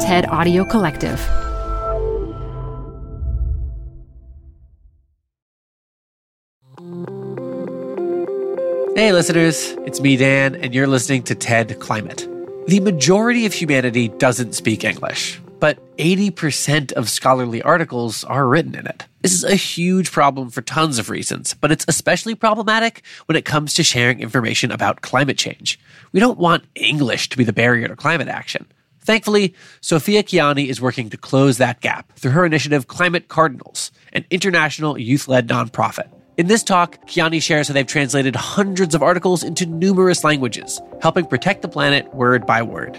TED Audio Collective. Hey, listeners, it's me, Dan, and you're listening to TED Climate. The majority of humanity doesn't speak English, but 80% of scholarly articles are written in it. This is a huge problem for tons of reasons, but it's especially problematic when it comes to sharing information about climate change. We don't want English to be the barrier to climate action. Thankfully, Sophia Kiani is working to close that gap through her initiative Climate Cardinals, an international youth led nonprofit. In this talk, Kiani shares how they've translated hundreds of articles into numerous languages, helping protect the planet word by word.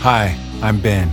Hi, I'm Ben.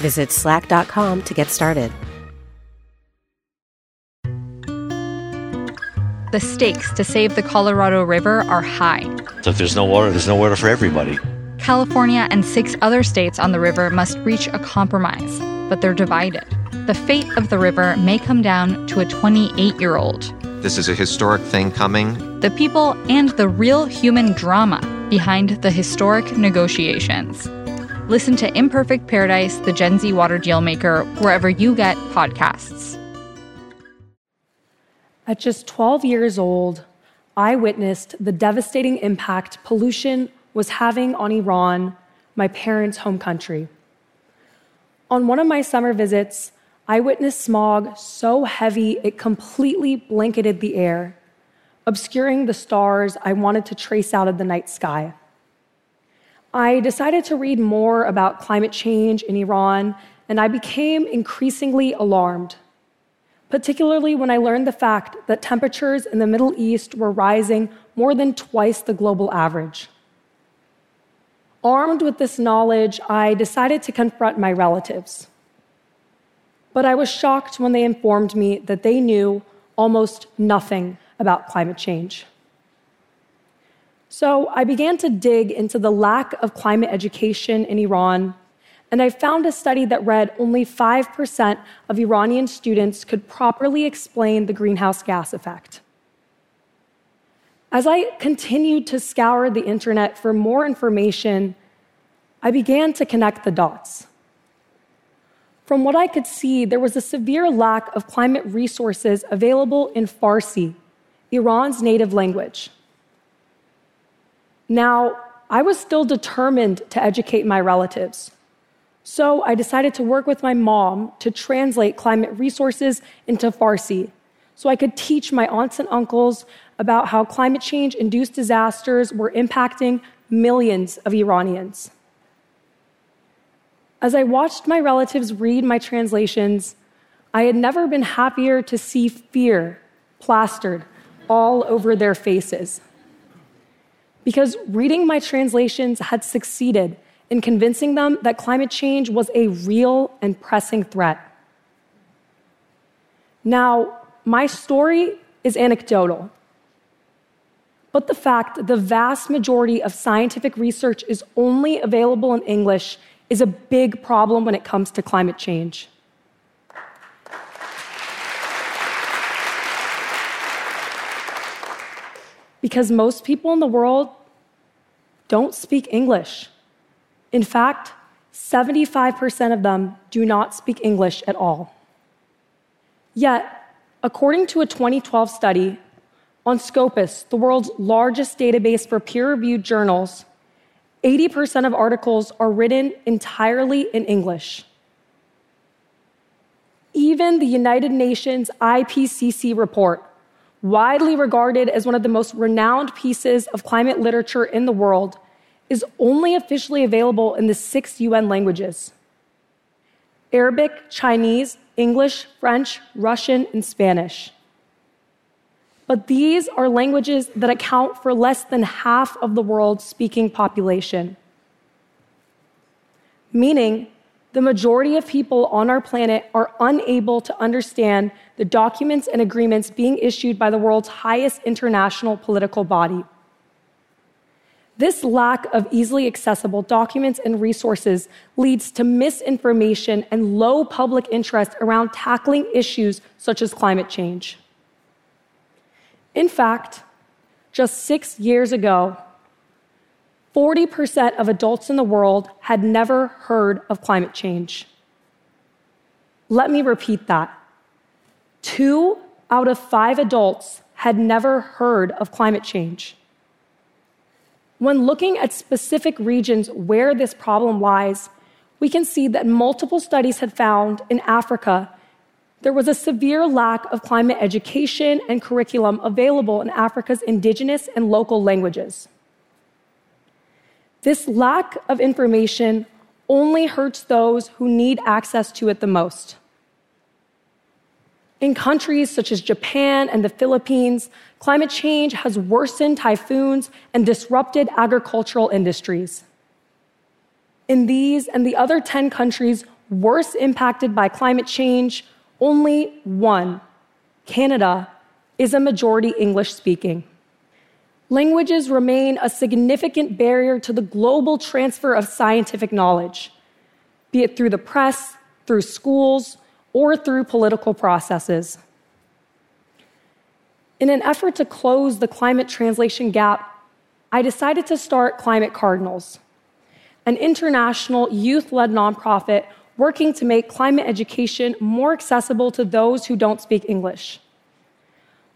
Visit slack.com to get started. The stakes to save the Colorado River are high. So if there's no water, there's no water for everybody. California and six other states on the river must reach a compromise, but they're divided. The fate of the river may come down to a 28 year old. This is a historic thing coming. The people and the real human drama behind the historic negotiations. Listen to Imperfect Paradise, the Gen Z water deal maker, wherever you get podcasts. At just 12 years old, I witnessed the devastating impact pollution was having on Iran, my parents' home country. On one of my summer visits, I witnessed smog so heavy it completely blanketed the air, obscuring the stars I wanted to trace out of the night sky. I decided to read more about climate change in Iran, and I became increasingly alarmed, particularly when I learned the fact that temperatures in the Middle East were rising more than twice the global average. Armed with this knowledge, I decided to confront my relatives. But I was shocked when they informed me that they knew almost nothing about climate change. So I began to dig into the lack of climate education in Iran, and I found a study that read only 5% of Iranian students could properly explain the greenhouse gas effect. As I continued to scour the internet for more information, I began to connect the dots. From what I could see, there was a severe lack of climate resources available in Farsi, Iran's native language. Now, I was still determined to educate my relatives. So I decided to work with my mom to translate climate resources into Farsi so I could teach my aunts and uncles about how climate change induced disasters were impacting millions of Iranians. As I watched my relatives read my translations, I had never been happier to see fear plastered all over their faces because reading my translations had succeeded in convincing them that climate change was a real and pressing threat. Now, my story is anecdotal, but the fact that the vast majority of scientific research is only available in English is a big problem when it comes to climate change. because most people in the world don't speak English. In fact, 75% of them do not speak English at all. Yet, according to a 2012 study on Scopus, the world's largest database for peer reviewed journals, 80% of articles are written entirely in English. Even the United Nations IPCC report, widely regarded as one of the most renowned pieces of climate literature in the world, is only officially available in the six UN languages Arabic, Chinese, English, French, Russian, and Spanish. But these are languages that account for less than half of the world's speaking population. Meaning, the majority of people on our planet are unable to understand the documents and agreements being issued by the world's highest international political body. This lack of easily accessible documents and resources leads to misinformation and low public interest around tackling issues such as climate change. In fact, just six years ago, 40% of adults in the world had never heard of climate change. Let me repeat that. Two out of five adults had never heard of climate change. When looking at specific regions where this problem lies, we can see that multiple studies had found in Africa there was a severe lack of climate education and curriculum available in Africa's indigenous and local languages. This lack of information only hurts those who need access to it the most. In countries such as Japan and the Philippines, climate change has worsened typhoons and disrupted agricultural industries. In these and the other 10 countries worst impacted by climate change, only one, Canada, is a majority English speaking. Languages remain a significant barrier to the global transfer of scientific knowledge, be it through the press, through schools, or through political processes. In an effort to close the climate translation gap, I decided to start Climate Cardinals, an international youth led nonprofit working to make climate education more accessible to those who don't speak English.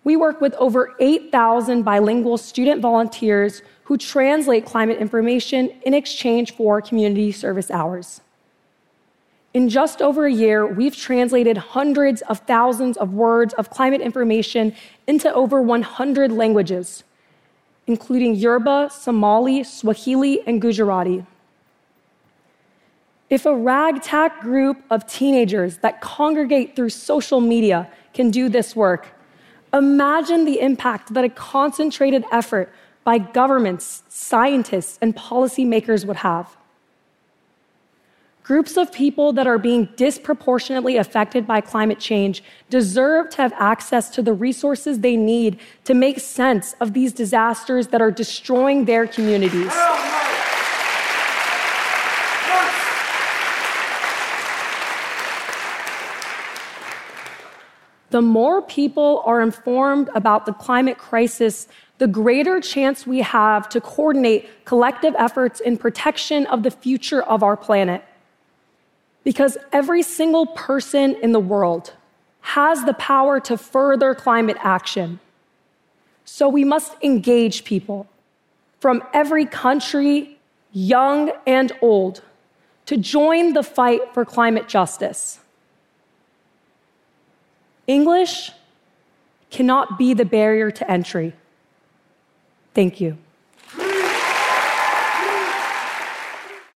We work with over 8,000 bilingual student volunteers who translate climate information in exchange for community service hours. In just over a year, we've translated hundreds of thousands of words of climate information into over 100 languages, including Yoruba, Somali, Swahili, and Gujarati. If a ragtag group of teenagers that congregate through social media can do this work, imagine the impact that a concentrated effort by governments, scientists, and policymakers would have. Groups of people that are being disproportionately affected by climate change deserve to have access to the resources they need to make sense of these disasters that are destroying their communities. The more people are informed about the climate crisis, the greater chance we have to coordinate collective efforts in protection of the future of our planet. Because every single person in the world has the power to further climate action. So we must engage people from every country, young and old, to join the fight for climate justice. English cannot be the barrier to entry. Thank you.